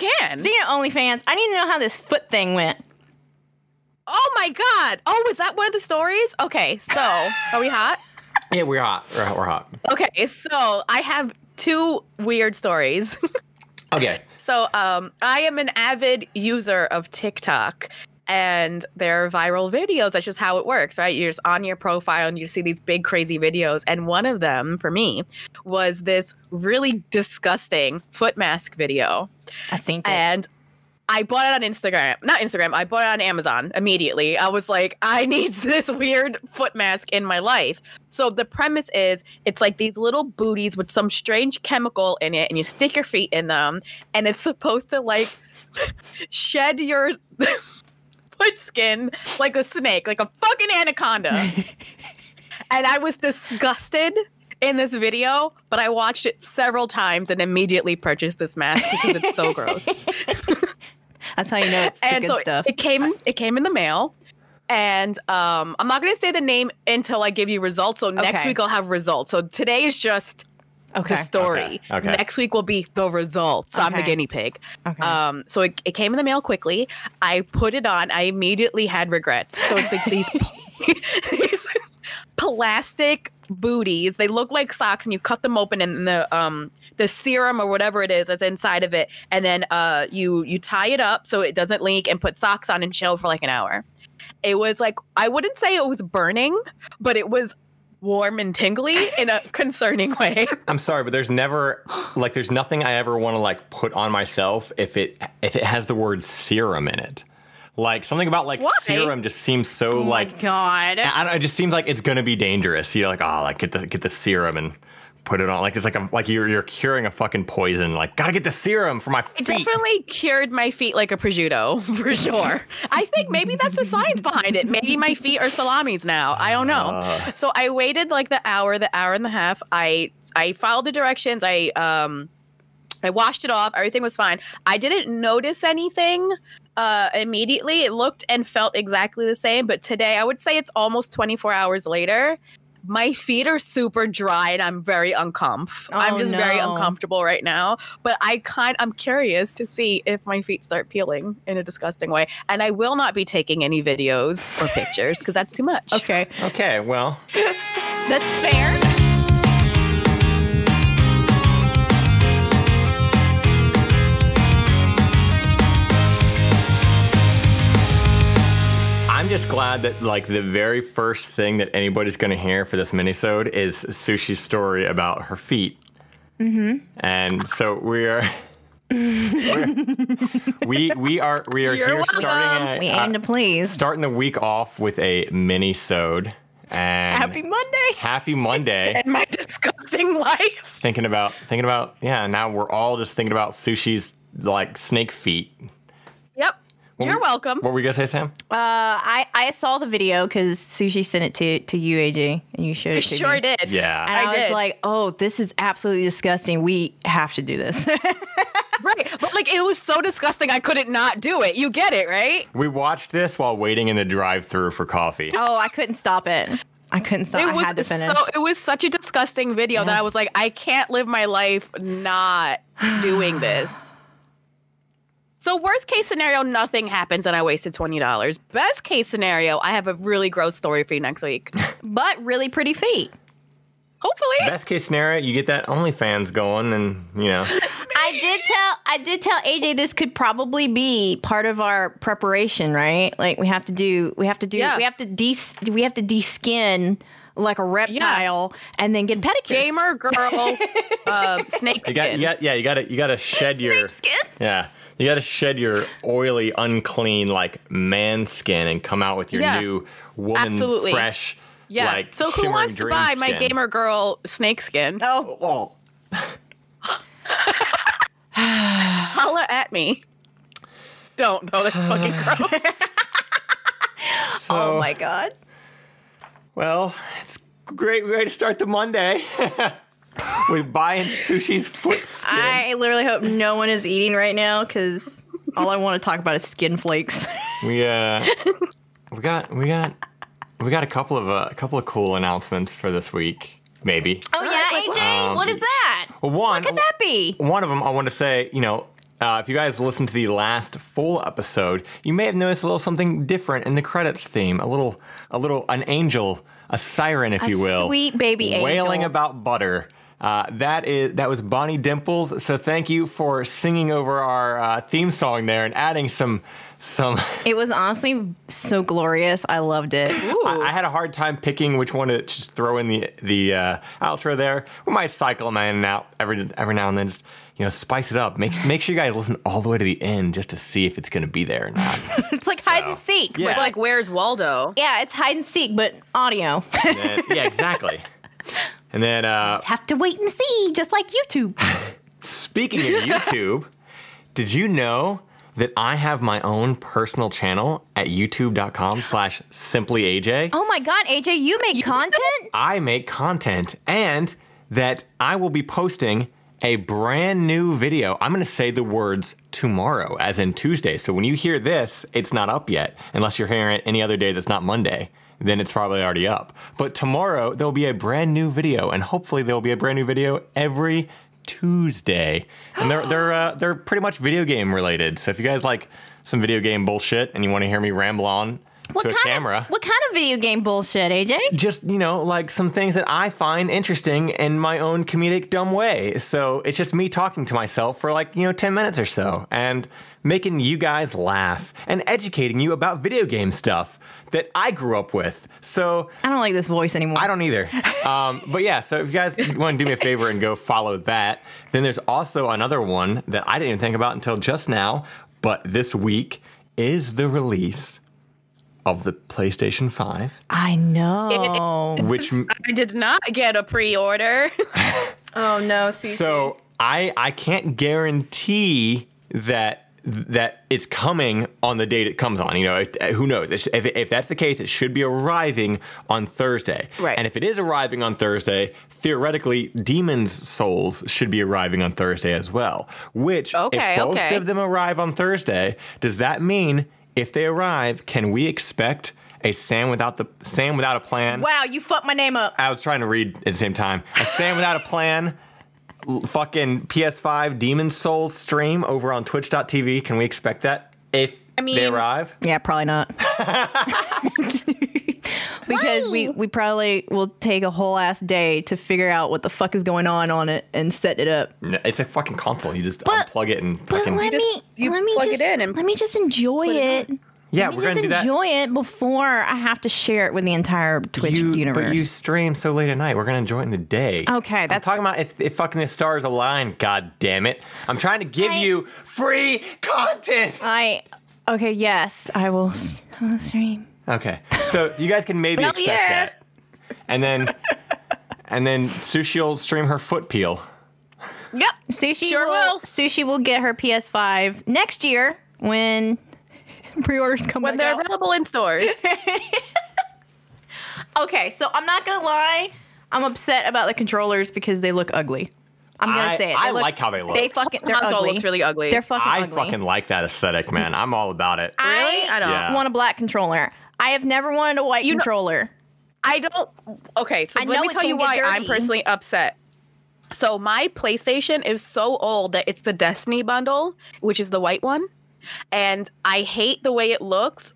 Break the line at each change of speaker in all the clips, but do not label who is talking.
we can.
Speaking of OnlyFans, I need to know how this foot thing went.
Oh my god. Oh, was that one of the stories? Okay, so are we hot?
Yeah, we're hot. We're hot. We're hot.
Okay, so I have two weird stories.
Okay.
so um, I am an avid user of TikTok. And there are viral videos. That's just how it works, right? You're just on your profile and you see these big, crazy videos. And one of them, for me, was this really disgusting foot mask video.
I seen it.
And I bought it on Instagram. Not Instagram. I bought it on Amazon immediately. I was like, I need this weird foot mask in my life. So the premise is it's like these little booties with some strange chemical in it, and you stick your feet in them, and it's supposed to like shed your foot skin like a snake, like a fucking anaconda. and I was disgusted in this video, but I watched it several times and immediately purchased this mask because it's so gross.
That's how you know it's
and
good
so
stuff.
it came it came in the mail and um, i'm not going to say the name until i give you results so next
Okay.
week i'll have results so today is just
okay.
the story.
Okay. Okay.
next week will be the results. I'm the guinea pig.
Okay.
um, so it, it came in the mail quickly. I put it on. I immediately had regrets. So it's like these, these plastic booties. They look like socks and you cut them open and the um the serum or whatever it is that's inside of it and then uh you you tie it up so it doesn't leak and put socks on and chill for like an hour. It was like i wouldn't say it was burning but it was warm and tingly in a concerning way
I'm sorry, but there's never like there's nothing I ever want to like put on myself if it if it has the word serum in it. Like something about like
Why?
serum just seems so oh like
God.
I don't, it just seems like it's gonna be dangerous. You're like, oh, like get the get the serum and put it on. Like it's like a like you're you're curing a fucking poison. Like gotta get the serum for my
It
feet.
definitely cured my feet like a prosciutto, for sure. I think maybe that's the science behind it. Maybe my feet are salamis now. I don't know. so I waited like the hour, the hour and a half. I I followed the directions. I um I washed it off. Everything was fine. I didn't notice anything uh, immediately. It looked and felt exactly the same. But today, I would say it's almost 24 hours later. My feet are super dry and I'm very uncomf. Oh, I'm
Oh,
just very uncomfortable right now. But I kind I'm curious to see if my feet start peeling in a disgusting way. And I will not be taking any videos or pictures because that's too much.
Okay.
Okay, well,
That's fair.
Glad that like the very first thing that anybody's gonna hear for this minisode is Sushi's story about her feet. Mm-hmm. And so we are. we we are we are
You're
here
welcome.
starting a,
We
uh,
aim to please.
starting the week off with a mini-sode and
Happy Monday.
happy Monday.
In my disgusting life.
thinking about thinking about yeah. Now we're all just thinking about Sushi's like snake feet.
Yep. You're welcome.
What were you gonna say, Sam?
Uh, I I saw the video because Sushi sent it to to you, AJ, and you showed
I
it to
sure
me.
did.
Yeah.
And I,
I
was
did.
like, "Oh, this is absolutely disgusting. We have to do this."
Right. But like it was so disgusting I couldn't not do it. You get it, right?
We watched this while waiting in the drive-through for coffee.
oh, I couldn't stop it. I couldn't stop.
It
I
was
had to finish.
so it was such a disgusting video that I was like, I can't live my life not doing this. So worst case scenario, nothing happens and I wasted twenty dollars. Best case scenario, I have a really gross story for you next week.
but really pretty feet.
Hopefully.
Best case scenario, you get that OnlyFans going, and you know,
I did tell I did tell AJ this could probably be part of our preparation, right? Like we have to do we have to do
Yeah.
we have to de we have to de-skin like a reptile and then get pedicures.
Gamer girl, uh, snake
you got,
skin.
you got, yeah, you got to, you got to shed your,
skin.
yeah, you got to shed your oily, unclean like man skin and come out with your
Yeah.
new woman
Absolutely.
fresh.
yeah.
Like,
so who wants to
dream
buy my gamer girl snake skin?
Oh,
Oh,
Holla at me. Don't though. That's fucking gross.
Oh so,
oh my god.
Well, it's a great way to start the Monday with buying sushi's foot skin.
I literally hope no one is eating right now because all I want to talk about is skin flakes.
We uh, we got we got we got a couple of uh, a couple of cool announcements for this week. Maybe
Oh yeah,
like,
AJ, what is that?
well, one
What could that be?
one of them I want to say, you know, uh, if you guys listened to the last full episode, you may have noticed a little something different in the credits theme. A little, a little, an angel, a siren, if
A
you will,
sweet baby angel.
wailing about butter. Uh, that is that was Bonnie Dimples. So thank you for singing over our uh, theme song there and adding some some.
It was honestly so glorious. I loved it.
I, I had a hard time picking which one to just throw in the the uh, outro there. We might cycle them in and out every every now and then. Just you know, spice it up. Make make sure you guys listen all the way to the end just to see if it's going to be there or not.
It's like hide and seek.
Yeah.
It's like, where's Waldo?
Yeah, it's hide and seek, but audio.
And yeah, exactly. And then uh, just
Have to wait and see, just like YouTube.
speaking of YouTube, did you know that I have my own personal channel at youtube.com slash simply AJ?
Oh my God, AJ, you make content?
I make content and that I will be posting a brand new video. I'm going to say the words tomorrow, as in Tuesday. So when you hear this, it's not up yet, unless you're hearing it any other day that's not Monday. Then it's probably already up. But tomorrow, there'll be a brand new video, and hopefully, there'll be a brand new video every Tuesday. And they're, they're, uh, they're pretty much video game related. So if you guys like some video game bullshit and you want to hear me ramble on
What
to a camera
Of, what kind of video game bullshit, AJ?
just you know like some things that i find interesting in my own comedic dumb way so it's just me talking to myself for like you know 10 minutes or so and making you guys laugh and educating you about video game stuff that i grew up with so
I don't like this voice anymore.
I don't either. Um, but yeah, so if you guys want to do me a favor and go follow that, then there's also another one that I didn't even think about until just now. But this week is the release of the PlayStation 5,
I know.
which
I did not get a pre-order.
oh no, Sushi.
So I I can't guarantee that that it's coming on the date it comes on. You know, it- uh, who knows? If, if that's the case, it should be arriving on Thursday.
Right.
And if it is arriving on Thursday, theoretically, Demon's Souls should be arriving on Thursday as well. Which,
Okay,
if both
okay.
of them arrive on Thursday, does that mean if they arrive, can we expect a Sam without the Sam without a plan?
wow, you fucked my name up.
I was trying to read at the same time. A Sam without a plan, fucking PS5 Demon Souls stream over on Twitch.tv. Can we expect that if
I mean, they
arrive?
Yeah, probably not. because we we probably will take a whole ass day to figure out what the fuck is going on on it and set it up.
No, It's a fucking console. You just
But-
unplug it and
But
fucking.
let
just-
me
you
let me
plug it
just
in and
let me just enjoy
it
it.
on.
Yeah, we're
just
gonna do that.
enjoy it before I have to share it with the entire Twitch
you,
universe.
But you stream so late at night. We're gonna enjoy it in the day.
Okay, that's
I'm
that's-
talking about if, if fucking the stars align. God damn it! I'm trying to give
I-
you free content.
I okay, yes, I will, s- I will stream.
Okay, so you guys can maybe
Hell
expect
yeah.
that, and then and then Sushi will stream her foot peel.
yep.
Sushi
Sure
will,
will.
Sushi will get her PS5 next year when pre-orders come
When
back
they're
out.
available in stores.
Okay, so I'm not gonna lie. I'm upset about the controllers because they look ugly. I'm gonna
I-
say it.
I
look-
like how they look.
They fucking they're
Console
ugly.
looks really ugly.
They're fucking
I
ugly.
fucking like that aesthetic, man. I'm all about it.
Really? I don't.
Yeah.
want a black controller. I have never wanted a white
You know-
controller.
I don't. Okay, so
I
let me tell you why
get
I'm personally upset. So my PlayStation is so old that it's the Destiny bundle, which is the white one, and I hate the way it looks.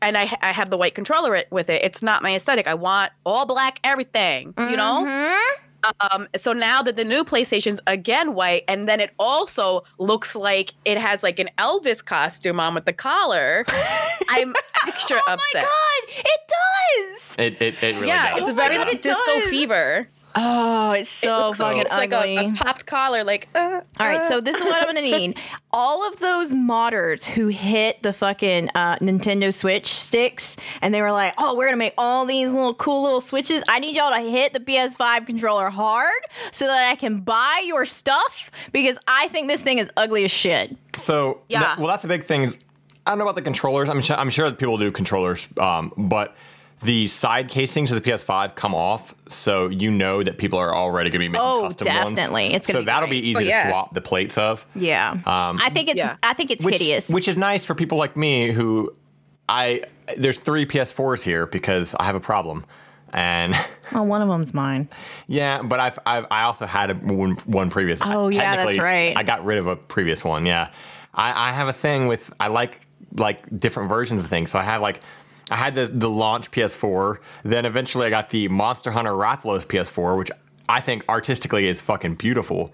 And I, I have the white controller it, with it. It's not my aesthetic. I want all black everything, you know.
Mm-hmm.
Um, so now that the new PlayStation's again white, and then it also looks like it has like an Elvis costume on with the collar, I'm extra
oh
upset.
Oh my god, it does.
It, it, it really
Yeah,
does.
it's
Oh
very
God,
like
it
disco
does.
fever.
Oh, it's
It
so
looks
fucking
like, it's like a, a popped collar, like. Uh,
All right, so this is what I'm gonna need. All of those modders who hit the fucking uh, Nintendo Switch sticks and they were like, "Oh, we're gonna make all these little cool little switches." I need y'all to hit the PS5 controller hard so that I can buy your stuff because I think this thing is ugly as shit.
So
Yeah.
that- well, that's the big thing. Is I don't know about the controllers. I'm sure, I'm sure that people do controllers, um, but the side casings of the PS5 come off, so you know that people are already going to be making
Oh,
custom ones.
definitely. It's gonna
so
be
that'll
great.
be easy
Oh, yeah.
to swap the plates of.
Yeah, um, I think it's
Yeah.
I think it's
which,
hideous.
Which is nice for people like me who I there's three PS4s here because I have a problem. and
Oh, one of them's mine.
yeah, but I've, I've I also had a, one, one previous.
Oh, yeah, that's right.
I got rid of a previous one. Yeah, I, I have a thing with I like like different versions of things. So I have like. I had the, the launch PS4, then eventually I got the Monster Hunter Rathalos PS4, which I think artistically is fucking beautiful.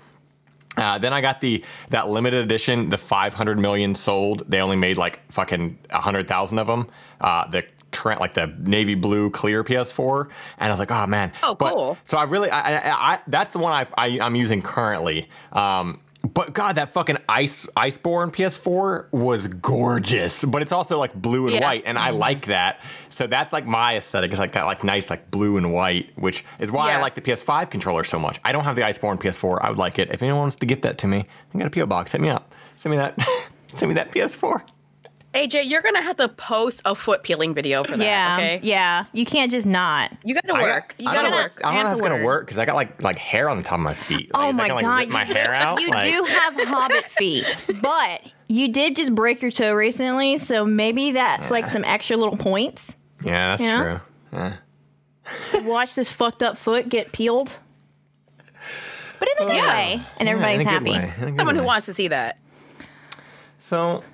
Uh, then I got the that limited edition, the 500 million sold. They only made like fucking 100,000 of them. Uh, the Trent, like the navy blue clear PS4, and I was like, oh man.
Oh,
But-
cool.
so I really, I, I, I that's the one I, I I'm using currently. Um, but God, that fucking ice Iceborne PS4 was gorgeous. But it's also like blue and
Yeah.
white, and I mm-hmm. like that. So that's like my aesthetic. It's like that like nice like blue and white, which is why I like the PS5 controller so much. I don't have the Iceborne PS4. I would like it. If anyone wants to gift that to me, I got a PO box. Hit me up. Send me that. Send me that PS4.
AJ, you're gonna have to post a foot peeling video for that.
Yeah,
Okay.
yeah. You can't just not.
You gotta work.
got-
you
I
gotta
don't know
work.
I don't know
have
how it's gonna
work.
work because I got like like hair on the top of my feet. Oh like,
Oh
is that
my
gonna, like,
god,
rip my
you,
hair out.
you
Like-
do have hobbit feet, but you did just break your toe recently, so maybe that's like some extra little points.
Yeah, that's
Yeah.
true. Yeah.
Watch this fucked up foot get peeled, but in a good
Yeah.
way, and
Yeah,
everybody's
in a good
happy.
way, in a good
Someone who wants to see that.
So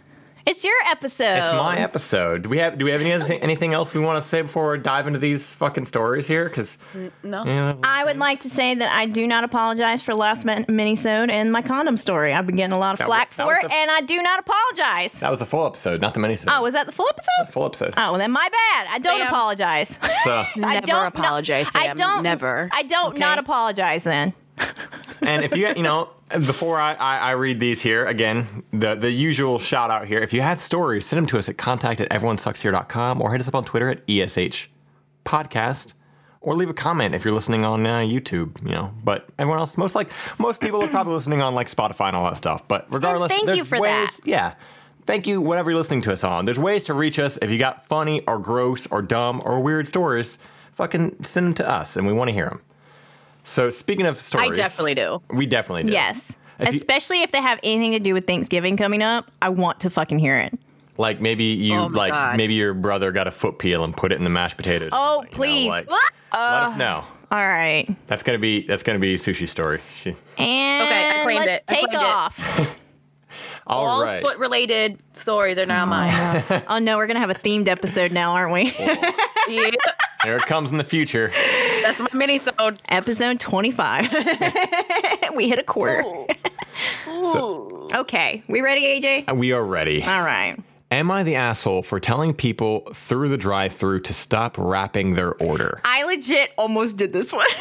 It's your episode.
it's my episode. Do we have do we have any other thing, anything else we want to say before we dive into these fucking stories here? Because
No.
I would like to say that I do not apologize for last min- minisode and my condom story. I've been getting a lot of
That
flack
was-
for it,
the-
and I do not apologize.
that was the full episode, not the mini.
Oh, was that the full episode?
full episode.
Oh, well, then my bad. I don't
Sam.
apologize.
So
I
Never
don't
apologize,
I don't.
Never.
I don't
Okay?
not apologize then.
and if you you know before I, I, I read these here again the the usual shout out here. If you have stories send them to us at contact at everyonesuckshere.com or hit us up on twitter at esh podcast or leave a comment if you're listening on uh, youtube you know. But everyone else most like most people are probably listening on like spotify and all that stuff. But regardless
thank
there's
you for
ways,
that.
yeah. Thank you whatever you're listening to us on. There's ways to reach us. If you got funny or gross or dumb or weird stories fucking send them to us and we want to hear them so speaking of stories I
definitely do.
we definitely do
Yes.
If you-
Especially if they have anything to do with Thanksgiving coming up, I want to fucking hear it.
Like maybe you
Oh
like
God.
maybe your brother got a foot peel and put it in the mashed potatoes.
Oh,
Like, you know,
please.
like,
What?
let us know.
Uh, all right.
That's gonna be that's gonna be sushi story. She,
And
Okay, I claimed
let's
it. I
take
claimed it.
off.
all
All
right.
foot related stories are now mine.
oh no, we're gonna have a themed episode now, aren't we?
yeah,
Here it comes in the future.
that's my mini sode.
episode 25. we hit a quarter.
So
Okay. We ready, AJ?
we are ready.
All right.
Am I the asshole for telling people through the drive-through to stop rapping their order?
I legit almost did this one.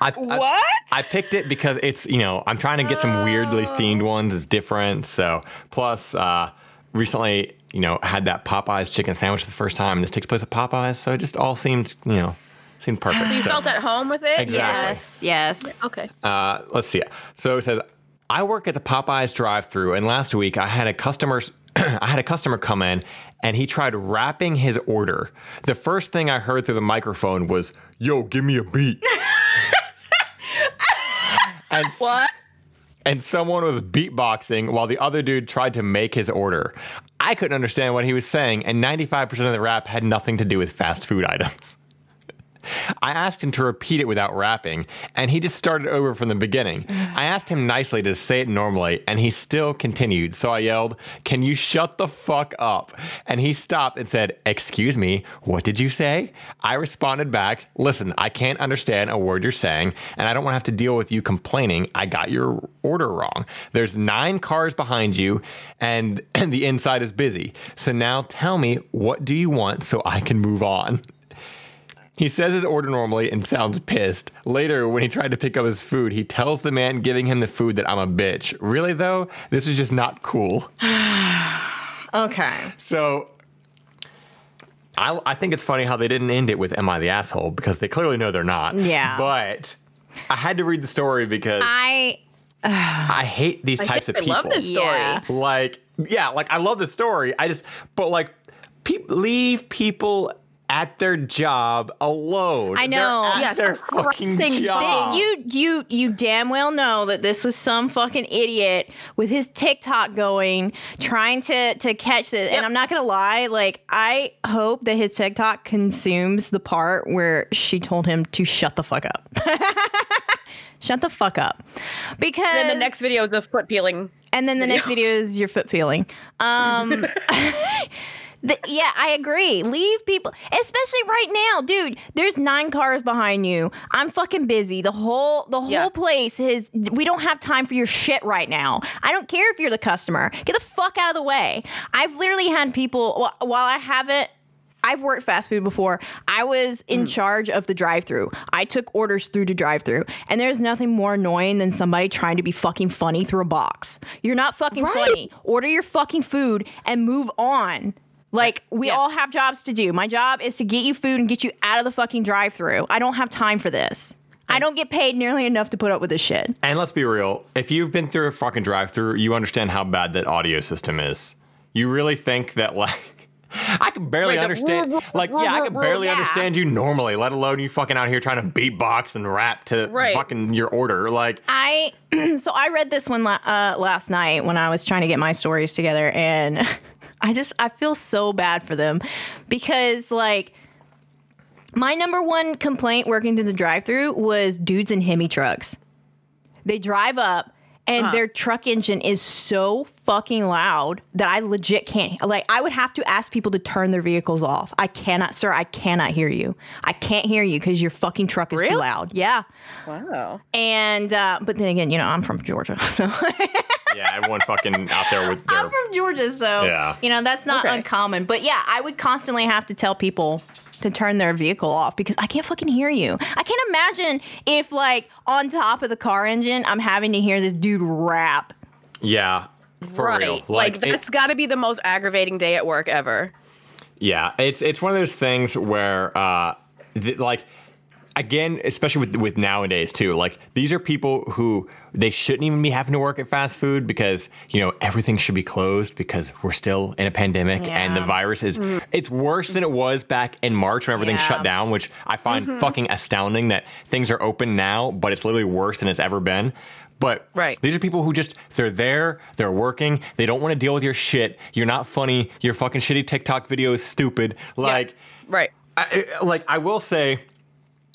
I, I-
What?
I picked it because it's you know I'm trying to get some weirdly themed ones. It's different. So plus, uh, recently you know had that Popeyes chicken sandwich for the first time, and this takes place at Popeyes, so it just all seemed you know seemed perfect.
You
So,
felt at home with it?
Exactly.
yes. Yes.
Okay.
uh, let's see. So it says I work at the Popeyes drive-through, and last week I had a customer I had a customer come in. And he tried rapping his order. The first thing I heard through the microphone was, "Yo, give me a beat." and
What?
And someone was beatboxing while the other dude tried to make his order. I couldn't understand what he was saying, and 95% of the rap had nothing to do with fast food items. I asked him to repeat it without rapping, and he just started over from the beginning. I asked him nicely to say it normally, and he still continued. So I yelled, Can you shut the fuck up? And he stopped and said, Excuse me, what did you say? I responded back, Listen, I can't understand a word you're saying, and I don't want to have to deal with you complaining I got your order wrong. There's nine cars behind you, and, and the inside is busy. So now tell me, what do you want so I can move on? He says his order normally and sounds pissed. Later, when he tried to pick up his food, he tells the man giving him the food that I'm a bitch. Really, though, this is just not cool.
Okay.
So, I, I think it's funny how they didn't end it with Am I the asshole? Because they clearly know they're not.
Yeah.
But I had to read the story because I,
I
hate these
I
types of
I
people.
love this story.
Yeah.
Like, yeah, like I love the story. I just, but like, pe- leave people at their job alone.
I
They're
know.
at
Yes,
their fucking
pressing
job.
They- you you you damn well know that this was some fucking idiot with his TikTok going, trying to to catch this. And I'm not gonna lie, like I hope that his TikTok consumes the part where she told him to shut the fuck up. shut the fuck up. Because
then the next video is the foot peeling.
and then the next video is your foot peeling. Um, the, yeah, I agree. Leave people, especially right now, dude. There's nine cars behind you. I'm fucking busy. The whole the whole
Yeah.
place is. We don't have time for your shit right now. I don't care if you're the customer. Get the fuck out of the way. I've literally had people. While I haven't. I've worked fast food before. I was in mm. charge of the drive-through. I took orders through to drive-through, and there's nothing more annoying than somebody trying to be fucking funny through a box. You're not fucking
Right.
funny. Order your fucking food and move on. Like we
Yeah.
all have jobs to do. My job is to get you food and get you out of the fucking drive-through. I don't have time for this. I don't get paid nearly enough to put up with this shit.
And let's be real, if you've been through a fucking drive-through, you understand how bad that audio system is. You really think that like I can barely
the
understand like yeah, I can barely
yeah.
understand you normally, let alone you fucking out here trying to beatbox and rap to
Right.
fucking your order. Like
I so I read this one la- uh, last night when I was trying to get my stories together, and I just I feel so bad for them because like my number one complaint working through the drive-through was dudes in Hemi trucks. They drive up. And their truck engine is so fucking loud that I legit can't. Like, I would have to ask people to turn their vehicles off. I cannot, sir, I cannot hear you. I can't hear you because your fucking truck is too loud. Yeah.
Wow.
And uh, but then again, you know, I'm from Georgia, so
yeah, everyone fucking out there with their
I'm from Georgia, so
Yeah.
you know that's not
Okay.
uncommon. But yeah, I would constantly have to tell people to turn their vehicle off because I can't fucking hear you. I can't imagine if like on top of the car engine, I'm having to hear this dude rap.
Yeah. For
right.
real.
Like,
it-
that's got to be the most aggravating day at work ever.
Yeah, it's it's one of those things where, uh, th- like, again, especially with with nowadays too. Like, these are people who they shouldn't even be having to work at fast food because you know everything should be closed because we're still in a pandemic and the virus is mm. it's worse than it was back in March when everything
Yeah.
shut down, which I find mm-hmm. fucking astounding that things are open now, but it's literally worse than it's ever been. But
Right.
these are people who just they're there, they're working, they don't want to deal with your shit. You're not funny. Your fucking shitty TikTok video is stupid. Like,
Right.
I, I- like I will say,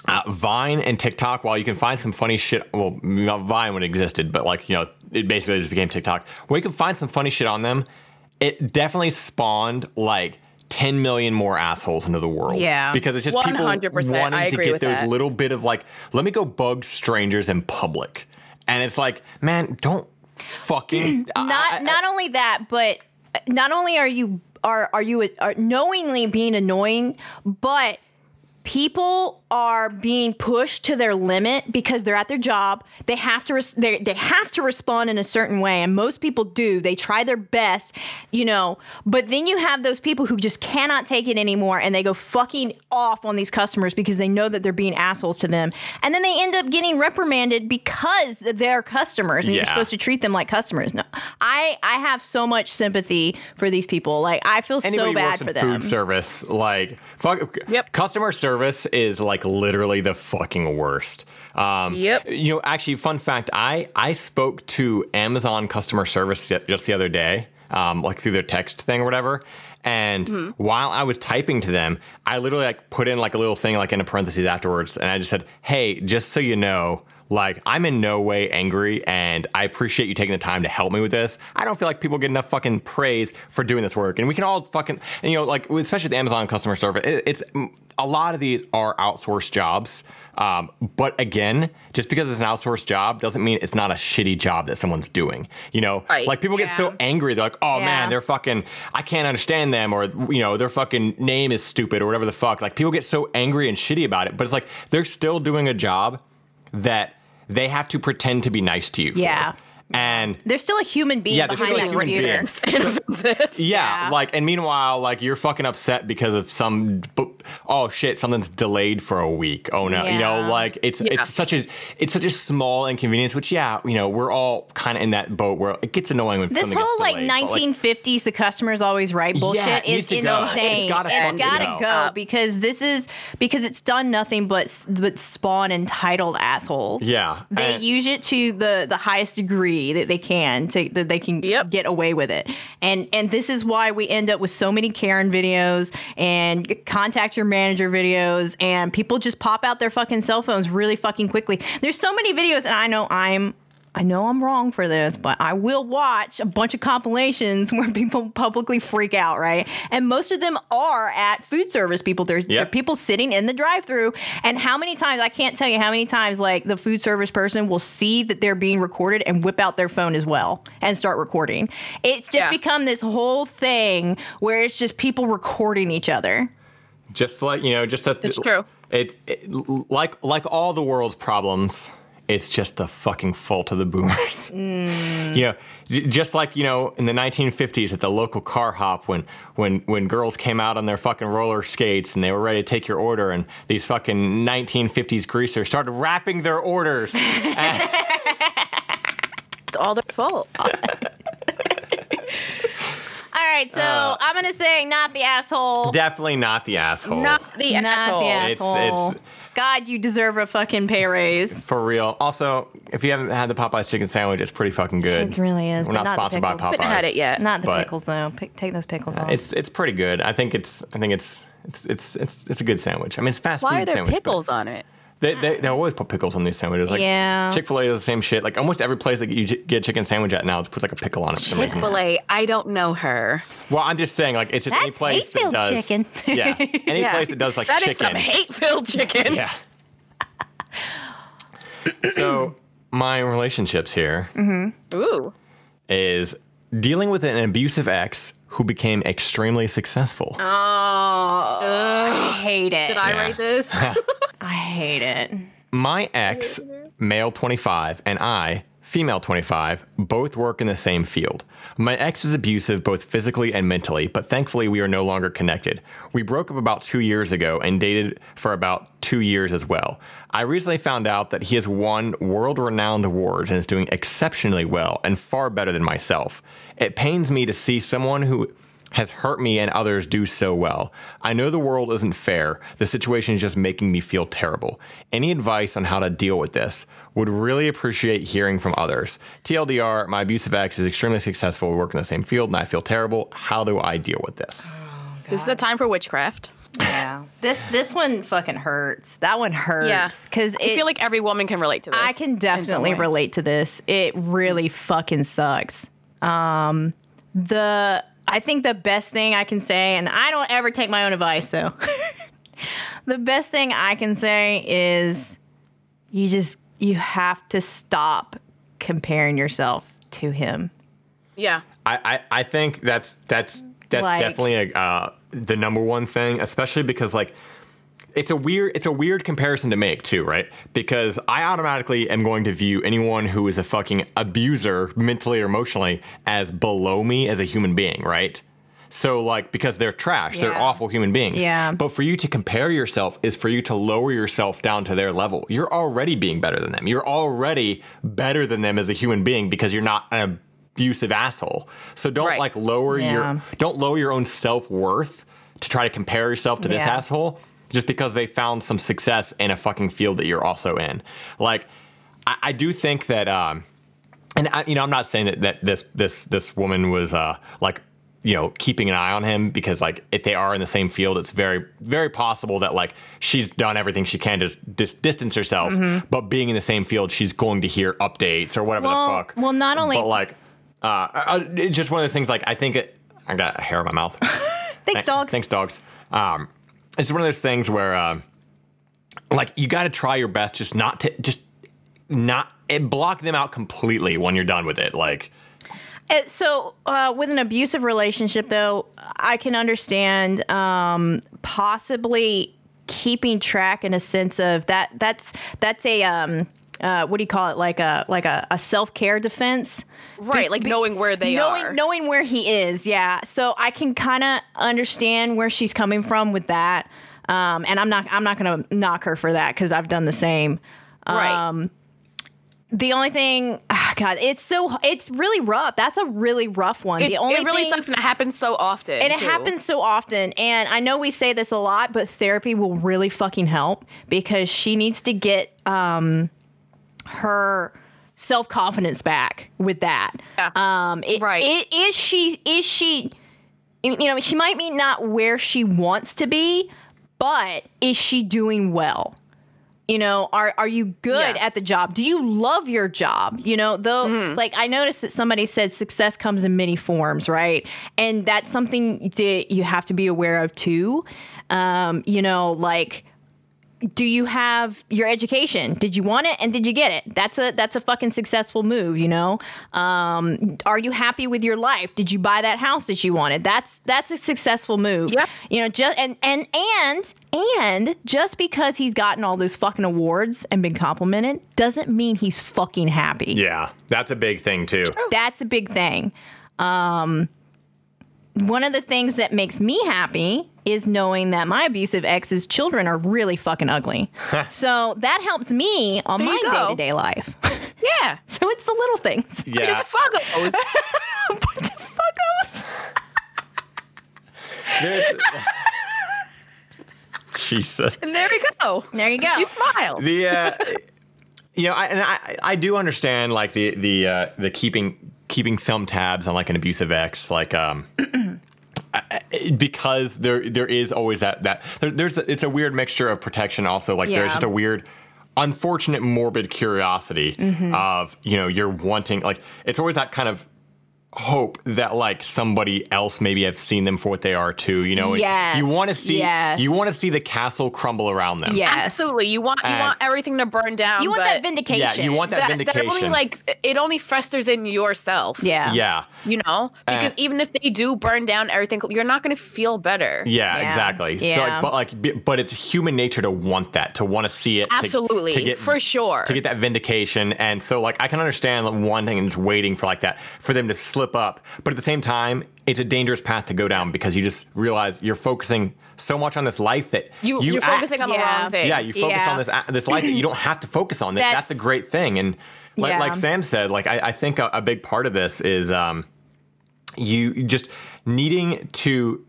uh, Vine and TikTok. While you can find some funny shit, well, not Vine when it existed, but like you know, it basically just became TikTok. Where you can find some funny shit on them, it definitely spawned like. 10 million more assholes into the world.
Yeah.
Because it's just people
100%,
wanting to get those
that.
little bit of like, let me go bug strangers in public. And it's like, man, don't fucking.
Not
I- I-
not only that, but not only are you are are you are knowingly being annoying, but people are being pushed to their limit because they're at their job. They have to res- they they have to respond in a certain way, and most people do. They try their best, you know. But then you have those people who just cannot take it anymore, and they go fucking off on these customers because they know that they're being assholes to them, and then they end up getting reprimanded because they're customers, and you're supposed to treat them like customers. No, I I have so much sympathy for these people. Like I feel
anybody
so bad for them.
food service, like fuck,
Yep.
customer service is like literally the fucking worst. Um,
Yep.
You know, actually, fun fact: I I spoke to Amazon customer service just the other day, um, like through their text thing or whatever. And
Mm-hmm.
while I was typing to them, I literally like put in like a little thing like in a parentheses afterwards, and I just said, "Hey, just so you know." Like, I'm in no way angry, and I appreciate you taking the time to help me with this. I don't feel like people get enough fucking praise for doing this work. And we can all fucking, and, you know, like, especially the Amazon customer service, it, it's a lot of these are outsourced jobs. Um, but again, just because it's an outsourced job doesn't mean it's not a shitty job that someone's doing. You know,
Right.
like people get so angry, they're like, oh
Yeah.
man, they're fucking, I can't understand them, or, you know, their fucking name is stupid, or whatever the fuck. Like, people get so angry and shitty about it, but it's like they're still doing a job that they have to pretend to be nice to you. for.
Yeah.
and
There's still a human being
Yeah, there's
behind
still a
that
human
computer.
being.
Inoffensive.
Yeah,
Yeah.
like, and meanwhile, like, you're fucking upset because of some, oh shit, something's delayed for a week. Oh no, you know, like, it's
Yeah.
it's such a it's such a small inconvenience. Which, yeah, you know, we're all kind of in that boat where it gets annoying when
This whole like
delayed, but,
1950s, the customer's always right bullshit is
to go.
insane.
It's gotta fucking
gotta
go.
go because this is because it's done nothing but but spawn entitled assholes.
Yeah,
they
and-
use it to the the highest degree that they can to that they can
Yep.
get away with it. And and this is why we end up with so many Karen videos and contact your manager videos and people just pop out their fucking cell phones really fucking quickly. There's so many videos and I know I'm I know I'm wrong for this, but I will watch a bunch of compilations where people publicly freak out, right? And most of them are at food service people. There's
Yep.
people sitting in the drive-through, and how many times I can't tell you how many times like the food service person will see that they're being recorded and whip out their phone as well and start recording. It's just
Yeah.
become this whole thing where it's just people recording each other.
just like you know, just a,
It's true.
It, it like like all the world's problems. It's just the fucking fault of the boomers. You know, j- just like you know in the 1950s at the local car hop when when when girls came out on their fucking roller skates and they were ready to take your order and these fucking 1950s greasers started rapping their orders.
It's all their fault.
All right, so
Uh,
I'm gonna say not the asshole.
Definitely not the asshole.
Not the
Not
asshole.
the
It's-
asshole.
it's-
God, you deserve a fucking pay raise.
For real. Also, if you haven't had the Popeyes chicken sandwich, it's pretty fucking good.
It really is,
We're not
not
sponsored by
pickles.
Popeyes.
Haven't had it yet.
Not the
But-
pickles though. Pick, take those pickles off.
It's it's pretty good. I think it's I think it's it's it's it's, it's a good sandwich. I mean, it's fast
Why
food
are there
sandwich. but
pickles on it?
They, they they always put pickles on these sandwiches. Like
Yeah.
Chick Fil A does the same shit. Like almost every place that you get a chicken sandwich at now, it puts like a pickle on it. For some reason.
Chick-fil-A, I don't know her.
Well, I'm just saying, like it's just any place that
hate-filled
does
chicken.
yeah, any
Yeah.
place that does like
That
chicken.
is some hate-filled chicken.
Yeah. so my relationships here mm-hmm.
Ooh.
is dealing with an abusive ex who became extremely successful.
Oh I hate it.
Did I
Yeah.
write this?
I hate it.
My ex, male 25, and I, female 25, both work in the same field. My ex was abusive both physically and mentally, but thankfully we are no longer connected. We broke up about two years ago and dated for about two years as well. I recently found out that he has won world renowned awards and is doing exceptionally well and far better than myself. It pains me to see someone who has hurt me and others do so well. I know the world isn't fair. The situation is just making me feel terrible. Any advice on how to deal with this? Would really appreciate hearing from others. TLDR, my abusive ex is extremely successful. We work in the same field and I feel terrible. How do I deal with this?
this is a time for witchcraft.
Yeah. This this one fucking hurts. That one hurts.
Yeah.
Because
I feel like every woman can relate to this.
I can definitely relate to this. It really fucking sucks. Um, the I think the best thing I can say, and I don't ever take my own advice, so the best thing I can say is you just you have to stop comparing yourself to him.
Yeah.
I, I, I think that's that's that's
Like-
definitely a, uh, the number one thing, especially because like it's a weird it's a weird comparison to make too, right? Because I automatically am going to view anyone who is a fucking abuser mentally or emotionally as below me as a human being, right? So like because they're trash, they're awful human beings.
Yeah.
But for you to compare yourself is for you to lower yourself down to their level. You're already being better than them. You're already better than them as a human being because you're not an abusive asshole. So don't
Right.
like lower
Yeah.
your don't lower your own self-worth to try to compare yourself to this asshole just because they found some success in a fucking field that you're also in. Like I, I do think that um and I, you know, I'm not saying that, that this this this woman was uh like you know keeping an eye on him because like if they are in the same field, it's very very possible that like she's done everything she can to dis- distance herself. But being in the same field, she's going to hear updates or whatever
Well-
the fuck.
well, not only-
but like uh, uh, it's just one of those things. Like I think it. I got a hair in my mouth.
Thanks, dogs.
Thanks, dogs. Um, it's one of those things where, uh, like, you got to try your best, just not to, just not and block them out completely when you're done with it. Like,
Uh, So, uh, with an abusive relationship, though, I can understand um, possibly keeping track in a sense of that. That's that's a um, uh, what do you call it? Like a like a, a self care defense.
Right, like knowing where they
knowing,
are.
Knowing where he is, yeah. So I can kind of understand where she's coming from with that. Um, and I'm not I'm not gonna knock her for that because I've done the same.
right.
Um, the only thing, ah, God, it's so it's really rough. That's a really rough one.
it,
the only
it really
thing,
sucks and it happens so often.
and it happens so often. And I know we say this a lot, but therapy will really fucking help because she needs to get um, her self confidence back with that.
Yeah.
Um, it,
Right.
it- is she? Is she? You know, she might be not where she wants to be, but is she doing well? You know, are are you good
Yeah.
at the job? Do you love your job? You know, though, like I noticed that somebody said success comes in many forms, right? And that's something that you have to be aware of too. Um, you know, like do you have your education? Did you want it and did you get it? That's a that's a fucking successful move you know? Um, are you happy with your life? Did you buy that house that you wanted? That's that's a successful move.
Yep.
you know just and and and and just because he's gotten all those fucking awards and been complimented doesn't mean he's fucking happy.
Yeah, that's a big thing too.
that's a big thing. Um, one of the things that makes me happy is knowing that my abusive ex's children are really fucking ugly. so that helps me on
There
my day to day life.
Yeah.
so it's the little things.
Bunch
Yeah,
of fuckos.
Bunch of fuckos.
there's- Jesus.
and there we go.
There you go.
You smile.
the uh, you know, I, and I I do understand like the the uh, the keeping keeping some tabs on like an abusive ex, like um. Because there, there is always that that there, there's it's a weird mixture of protection. Also, like
Yeah.
there's just a weird, unfortunate, morbid curiosity of you know you're wanting like it's always that kind of hope that like somebody else maybe have seen them for what they are too. You know, and
Yes,
you want to see
yes.
you want to see the castle crumble around them.
Yes.
Absolutely. You want you
And-
want everything to burn down.
You want
but
that vindication.
Yeah, you want that,
that,
vindication.
that only like it only festers in yourself.
Yeah.
yeah.
You know? Because
Uh,
even if they do burn down everything, you're not gonna feel better.
Yeah,
Yeah.
exactly. So,
Yeah.
like, but like, but it's human nature to want that, to want to see it. to-
Absolutely.
to get,
for sure.
to get that vindication. And so, like, I can understand like, wanting and just waiting for like that for them to slip up. But at the same time, it's a dangerous path to go down because you just realize you're focusing so much on this life that
you,
you
you are
act-
focusing on the
Yeah.
wrong things.
Yeah, you focus
Yeah.
on this this life that you don't have to focus on. That's,
That's-
the great thing. And like,
Yeah.
like Sam said, like I, I think a, a big part of this is um, you just needing to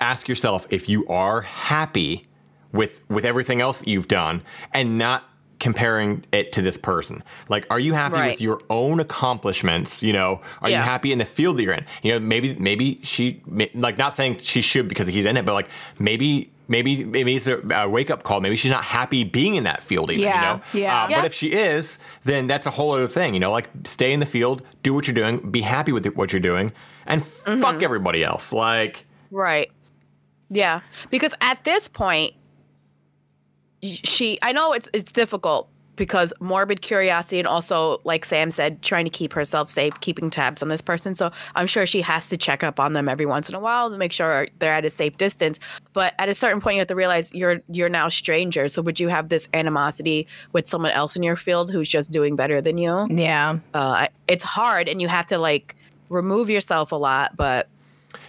ask yourself if you are happy with with everything else that you've done and not comparing it to this person like are you happy
Right.
with your own accomplishments you know are
Yeah.
you happy in the field that you're in you know maybe maybe she like not saying she should because he's in it but like maybe maybe maybe it's a, wake up call maybe she's not happy being in that field even
Yeah,
you know
yeah.
Uh,
Yeah.
but if she is then that's a whole other thing you know like stay in the field do what you're doing be happy with what you're doing and
Mm-hmm.
fuck everybody else like
Right. Yeah. Because at this point, she, I know it's it's difficult because morbid curiosity and also, like Sam said, trying to keep herself safe, keeping tabs on this person. So I'm sure she has to check up on them every once in a while to make sure they're at a safe distance. But at a certain point, you have to realize you're you're now strangers. So would you have this animosity with someone else in your field who's just doing better than you?
Yeah.
Uh, it's hard, and you have to like remove yourself a lot, but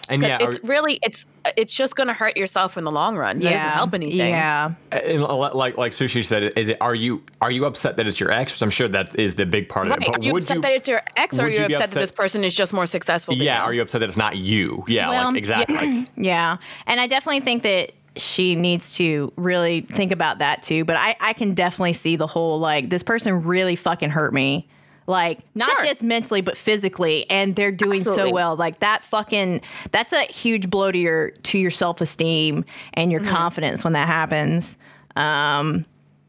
and yeah
it's
or-
really it's it's just gonna hurt yourself in the long run. That doesn't help anything.
Yeah.
Uh, and like like sushi said, is it are you are you upset that it's your ex? 'Cause I'm sure that is the big part of
Right.
it.
Are you upset that it's your ex, or are you
you be
upset, that this person is just more successful? Than
Yeah,
you?
are you upset that it's not you? Yeah,
Well,
like exactly. Like,
Yeah. And I definitely think that she needs to really think about that too. But I, I can definitely see the whole like, this person really fucking hurt me. Like, not
Sure.
just mentally, but physically. And they're doing so well. Like, that fucking, that's a huge blow to your, to your self esteem and
Mm-hmm.
your confidence when that happens. Um,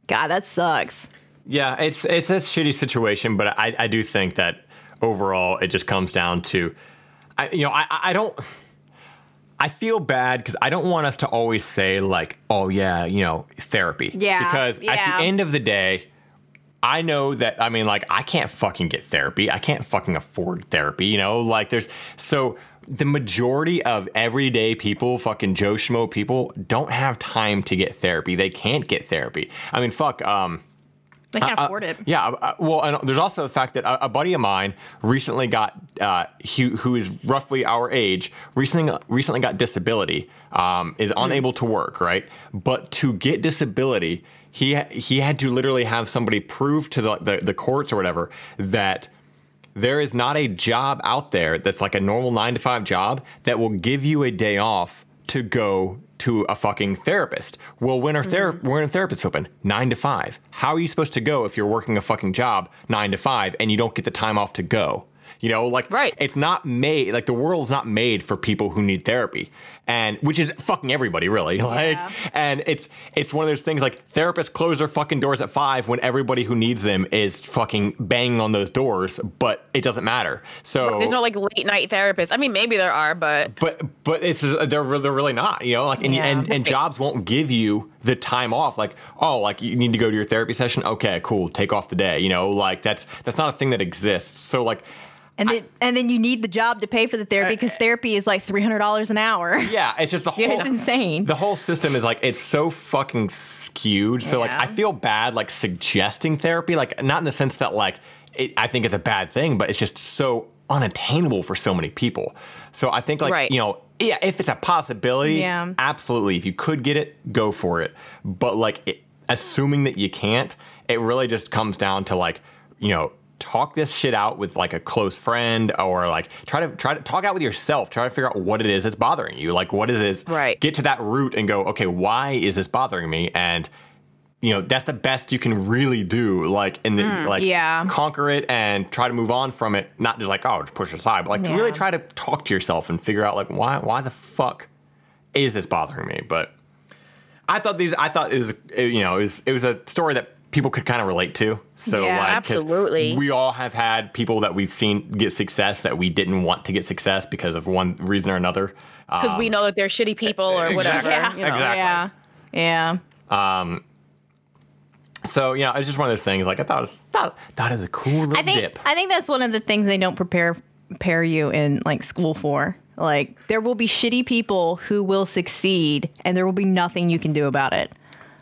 God, that sucks.
yeah, it's it's a shitty situation, but I I do think that overall it just comes down to, I you know I I I don't. I feel bad because I don't want us to always say like, "Oh yeah, you know, therapy."
Yeah,
Because at the end of the day, I know that I mean like I can't fucking get therapy. I can't fucking afford therapy, you know? Like there's so the majority of everyday people, fucking Joe Schmo people, don't have time to get therapy. They can't get therapy. I mean, fuck, um
They can
Uh,
afford it.
Yeah. uh, Well, and there's also the fact that a, a buddy of mine recently got, uh, who, who is roughly our age, recently recently got disability, um, is unable to work, right? But to get disability, he he had to literally have somebody prove to the, the the courts or whatever that there is not a job out there that's like a normal nine to five job that will give you a day off to go to a fucking therapist. Well, when are ther- mm-hmm. when are therapists open? Nine to five. How are you supposed to go if you're working a fucking job nine to five and you don't get the time off to go? You know, like
Right.
it's not made like the world's not made for people who need therapy. And which is fucking everybody really. Like
Yeah.
and it's it's one of those things like therapists close their fucking doors at five when everybody who needs them is fucking banging on those doors, but it doesn't matter. So
There's no like late night therapists I mean, maybe there are, but
but but it's they're they're really not, you know, like and
Yeah.
and, and jobs won't give you the time off. Like oh, like you need to go to your therapy session. Okay, cool, take off the day. You know, like that's that's not a thing that exists. So like
And then and then you need the job to pay for the therapy uh, because therapy is like three hundred dollars an hour.
yeah, it's just the whole
It's insane.
the whole system is like it's so fucking skewed. So like I feel bad like suggesting therapy, like not in the sense that like it, I think it's a bad thing, but it's just so unattainable for so many people. So I think like
Right.
you know yeah, if it's a possibility,
Yeah.
absolutely. If you could get it, go for it. But like it, assuming that you can't, it really just comes down to like you know talk this shit out with like a close friend or like try to try to talk out with yourself try to figure out what it is that's bothering you. Like what is this
Right.
get to that root and go okay why is this bothering me? And you know that's the best you can really do like in the mm, like
yeah.
conquer it and try to move on from it. Not just like oh just push it aside but like to really try to talk to yourself and figure out like why why the fuck is this bothering me? But i thought these i thought it was you know it was it was a story that people could kind of relate to so
Yeah,
like
absolutely.
we all have had people that we've seen get success that we didn't want to get success because of one reason or another
because we know that they're shitty people or whatever.
Um, Exactly.
you know.
Exactly.
Yeah. Yeah.
so yeah it's just one of those things like i thought it was thought, it was a cool little
I think
dip
I think that's one of the things they don't prepare prepare you in like school for. Like there will be shitty people who will succeed and there will be nothing you can do about it.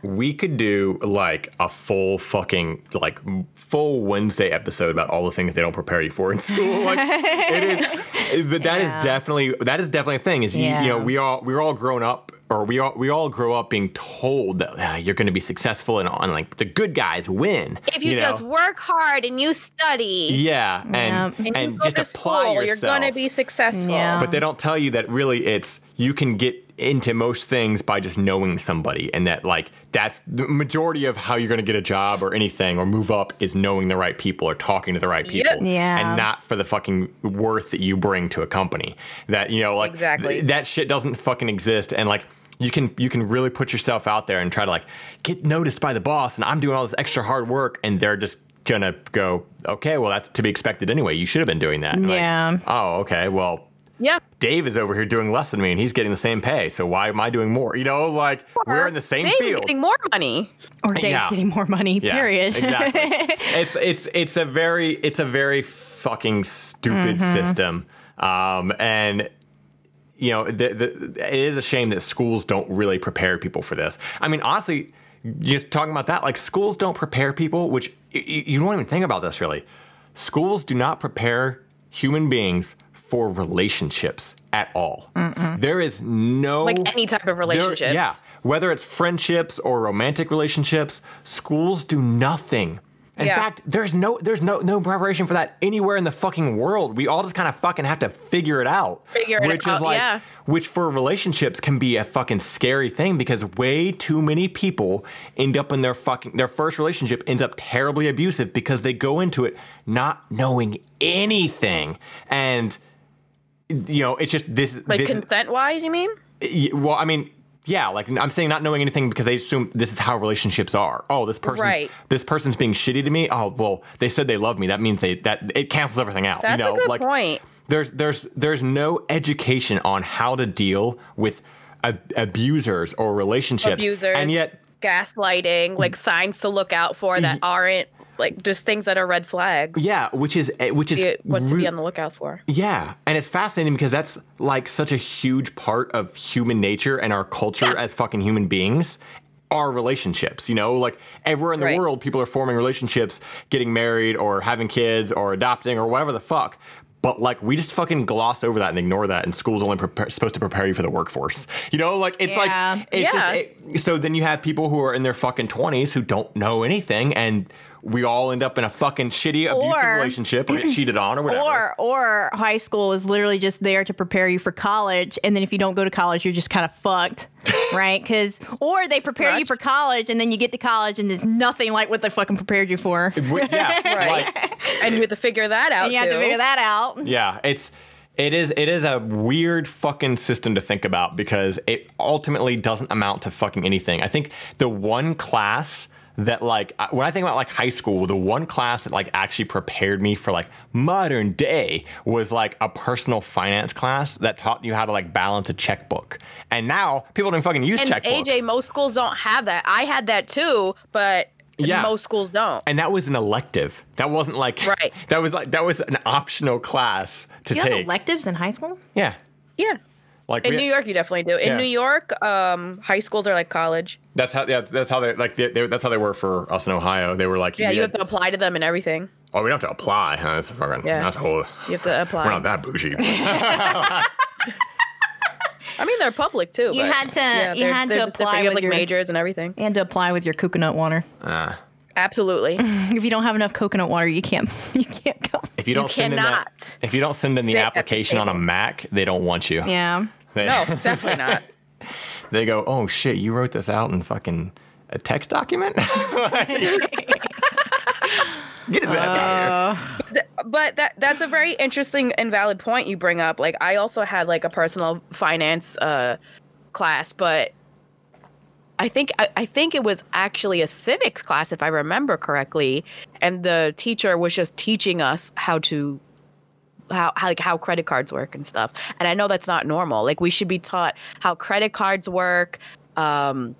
We could do like a full fucking like full Wednesday episode about all the things they don't prepare you for in school. Like it is, but that is
Yeah.
definitely that is definitely a thing. Is you, you know we all we're all grown up or we all we all grow up being told that ah, you're going to be successful and, and like the good guys win.
If you,
know?
just work hard and you study
yeah, and
Yeah.
and,
and, just apply
school,
yourself.
you're gonna be successful.
Yeah.
But they don't tell you that really it's you can get into most things by just knowing somebody and that like that's the majority of how you're going to get a job or anything or move up is knowing the right people or talking to the right
Yep.
people
Yeah.
and not for the fucking worth that you bring to a company that you know like
Exactly.
th- that shit doesn't fucking exist and like you can you can really put yourself out there and try to like get noticed by the boss and I'm doing all this extra hard work and they're just gonna go okay well that's to be expected anyway you should have been doing that And, like,
Yeah.
oh okay well
Yeah.
Dave is over here doing less than me and he's getting the same pay. So why am I doing more? You know, like we're in the same
Dave's
field.
getting more money.
Or Dave's
Yeah.
getting more money,
Yeah,
period.
exactly. it's it's it's a very it's a very fucking stupid system. Um, and you know, the, the, it is a shame that schools don't really prepare people for this. I mean, honestly, just talking about that, like schools don't prepare people, which y- y- you don't even think about this really. Schools do not prepare human beings for relationships at all. There is no
Like any type of
there-
relationships.
yeah, whether it's friendships or romantic relationships, schools do nothing. In
Yeah.
fact, there's no there's no no preparation for that anywhere in the fucking world. We all just kind of fucking have to figure it out.
Figure it
which
out,
is like
yeah.
which for relationships can be a fucking scary thing because way too many people end up in their fucking their first relationship ends up terribly abusive because they go into it not knowing anything. And you know, it's just this
Like
this,
consent wise, you mean?
Well, I mean, yeah, like I'm saying, not knowing anything because they assume this is how relationships are. Oh, this person's
Right.
this person's being shitty to me. Oh, well, they said they love me. That means they that it cancels everything out.
That's
you know,
a good
like
point.
there's there's there's no education on how to deal with ab- abusers or relationships,
Abusers.
and yet
gaslighting, like signs to look out for that aren't like just things that are red flags.
yeah, which is eh, which is
What to be on the lookout for.
Yeah, and it's fascinating because that's like such a huge part of human nature and our culture
Yeah.
as fucking human beings. Our relationships. You know, like everywhere in the
Right.
world, people are forming relationships, getting married or having kids or adopting or whatever the fuck. But like we just fucking gloss over that and ignore that, and school's only prepare, supposed to prepare you for the workforce. You know, like it's
Yeah.
like it's
Yeah.
just, it, so then you have people who are in their fucking twenties who don't know anything, and we all end up in a fucking shitty abusive
Or-
relationship or get cheated on or whatever.
Or or high school is literally just there to prepare you for college, and then if you don't go to college, you're just kind of fucked, right? Because or they prepare you for college, and then you get to college, and there's nothing like what they fucking prepared you for.
Wi- yeah,
Right.
like
and you have to figure that out
And you have to figure that out.
Yeah, it's it is it is a weird fucking system to think about because it ultimately doesn't amount to fucking anything. I think the one class that like when I think about like high school, the one class that like actually prepared me for like modern day was like a personal finance class that taught you how to like balance a checkbook. And now people don't fucking use
And
checkbooks.
AJ, most schools don't have that. I had that too, but
Yeah.
most schools don't.
and that was an elective. That wasn't like
Right.
That was like that was an optional class to take.
You have
take.
electives in high school?
yeah.
yeah.
Like
In
we-
New York, you definitely do. In
Yeah.
New York, um, high schools are like college.
That's how. Yeah, that's how they like. They, they, that's how they were for us in Ohio. They were like,
Yeah, you
get-
have to apply to them and everything.
Oh, we don't have to apply. Huh? That's fucking.
Yeah.
That's a whole.
You have to apply.
We're not that bougie.
I mean, they're public too.
You
but
had to-
yeah,
you
they're-
had to
they're
apply
different. You have
with
like
your-
majors and everything.
And to apply with your coconut water.
Absolutely.
If you don't have enough coconut water, you can't you can't go.
if you don't send in that, if you don't send in the
sit at the
application on a. Mac, they don't want you.
Yeah.
They,
no, definitely not.
they go, oh shit, you wrote this out in fucking a text document. Get his ass out of here.
but that that's a very interesting and valid point you bring up. Like I also had like a personal finance uh, class, but I think I, I think it was actually a civics class if I remember correctly, and the teacher was just teaching us how to how, how like how credit cards work and stuff. And I know that's not normal. Like we should be taught how credit cards work. Um,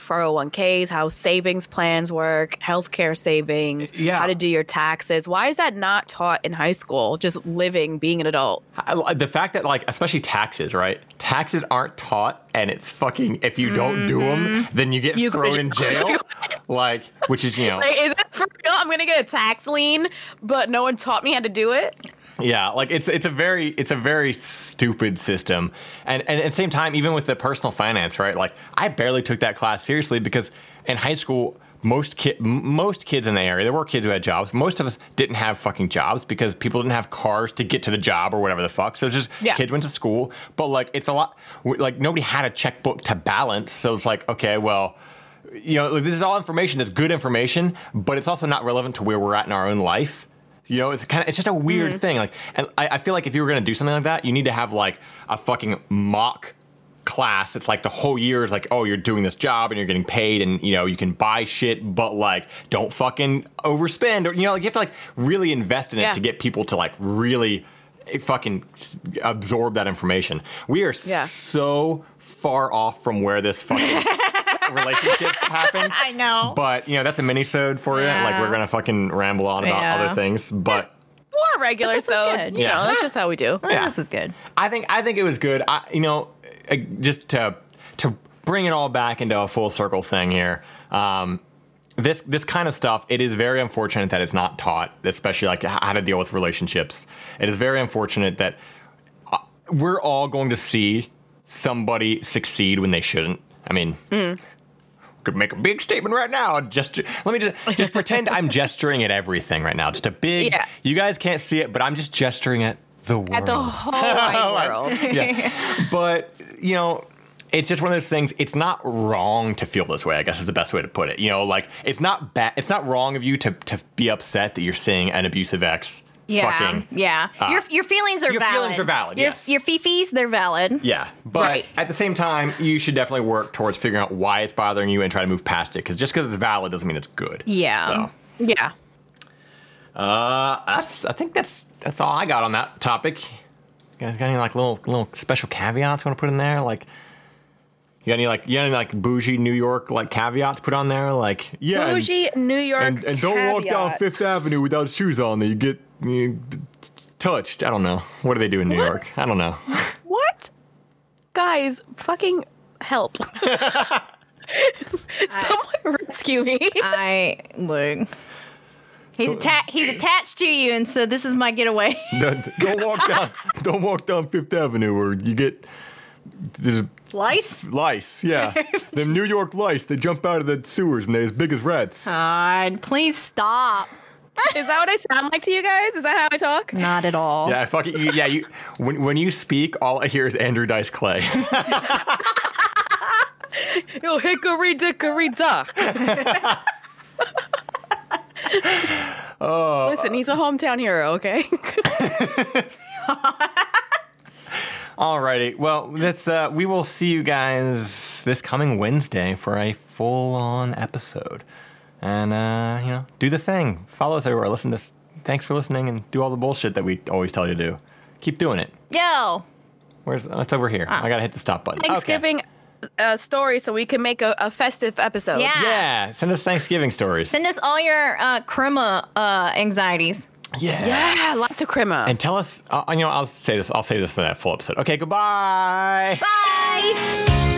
401ks, how savings plans work, healthcare savings,
Yeah.
how to do your taxes. Why is that not taught in high school? Just living, being an adult.
I- the fact that like especially taxes right taxes aren't taught and it's fucking if you don't do them then you get
Mm-hmm. You to
thrown in jail like which is you know
Like, is that for real? I'm gonna get a tax lien, but no one taught me how to do it.
Yeah, like it's it's a very it's a very stupid system, and and at the same time, even with the personal finance, right? Like I barely took that class seriously because in high school, most kid most kids in the area, there were kids who had jobs. Most of us didn't have fucking jobs because people didn't have cars to get to the job or whatever the fuck. So it's just
Yeah.
kids went to school, but like it's a lot like nobody had a checkbook to balance. So it's like okay, well you know, this is all information that's good information, but it's also not relevant to where we're at in our own life. You know, it's kind of it's just a weird
Mm-hmm.
thing. Like, and I, I feel like if you were gonna do something like that, you need to have like a fucking mock class. It's like the whole year is like, oh, you're doing this job and you're getting paid, and you know you can buy shit, but like don't fucking overspend, or you know, like you have to like really invest in it
Yeah.
to get people to like really fucking absorb that information. We are
Yeah.
so far off from where this fucking relationships happened.
I know.
But you know that's a mini-sode for you. Like we're gonna fucking ramble on about
Yeah.
other things. But
More regular, so
good.
you
Yeah.
know that's just how we do.
Yeah.
This was good.
I think I think it was good. I you know uh, just to to bring it all back into a full circle thing here. Um, this this kind of stuff, it is very unfortunate that it's not taught, especially like how to deal with relationships. It is very unfortunate that uh, we're all going to see somebody succeed when they shouldn't. I mean, could make a big statement right now. Just let me just just pretend I'm gesturing at everything right now. Just a big.
Yeah.
You guys can't see it, but I'm just gesturing at the world.
At the whole world.
yeah. But, you know, it's just one of those things. It's not wrong to feel this way, I guess is the best way to put it. You know, like it's not bad it's not wrong of you to to be upset that you're seeing an abusive ex
Yeah.
fucking
yeah.
uh,
your your feelings are valid.
your
valid.
feelings are valid,
Your,
yes.
your fifis, they're valid.
Yeah, but
Right.
at the same time, you should definitely work towards figuring out why it's bothering you and try to move past it. Because just because it's valid doesn't mean it's good.
Yeah.
So,
Yeah.
uh, that's I think that's that's all I got on that topic. You guys got any like little little special caveats you want to put in there? Like, you got any like you got any like bougie New York like caveats to put on there? Like, yeah, and-
Bougie New York.
and, and don't walk down. Fifth Avenue without shoes on. That you get touched. I don't know. What do they do in New York? I don't know.
What? Guys, fucking help. Someone rescue me.
I look. He's atta- he's attached to you, and so this is my getaway.
don't, don't walk down. Don't walk down Fifth Avenue, or you get there's
Lice?
lice. Yeah, them New York lice. They jump out of the sewers and they're as big as rats.
God, please stop.
Is that what I sound like to you guys? Is that how I talk?
Not at all.
Yeah, I fucking you, yeah. You when when you speak, all I hear is Andrew Dice Clay.
Yo, hickory dickory dock. oh, Listen, he's a hometown hero, okay?
Alrighty, well, that's uh, we will see you guys this coming Wednesday for a full-on episode, and uh, you know, do the thing. Follow us everywhere. Listen to. us. Thanks for listening, and do all the bullshit that we always tell you to do. Keep doing it.
Yo.
Where's? Oh, it's over here. I gotta hit the stop button. Okay.
Thanksgiving uh, story so we can make a, a festive episode.
Yeah.
Yeah, send us Thanksgiving stories.
Send us all your uh, crema uh, anxieties.
yeah.
Yeah, lots of crema.
And tell us. Uh, you know, I'll say this. I'll say this for that full episode. Okay. Goodbye.
Bye.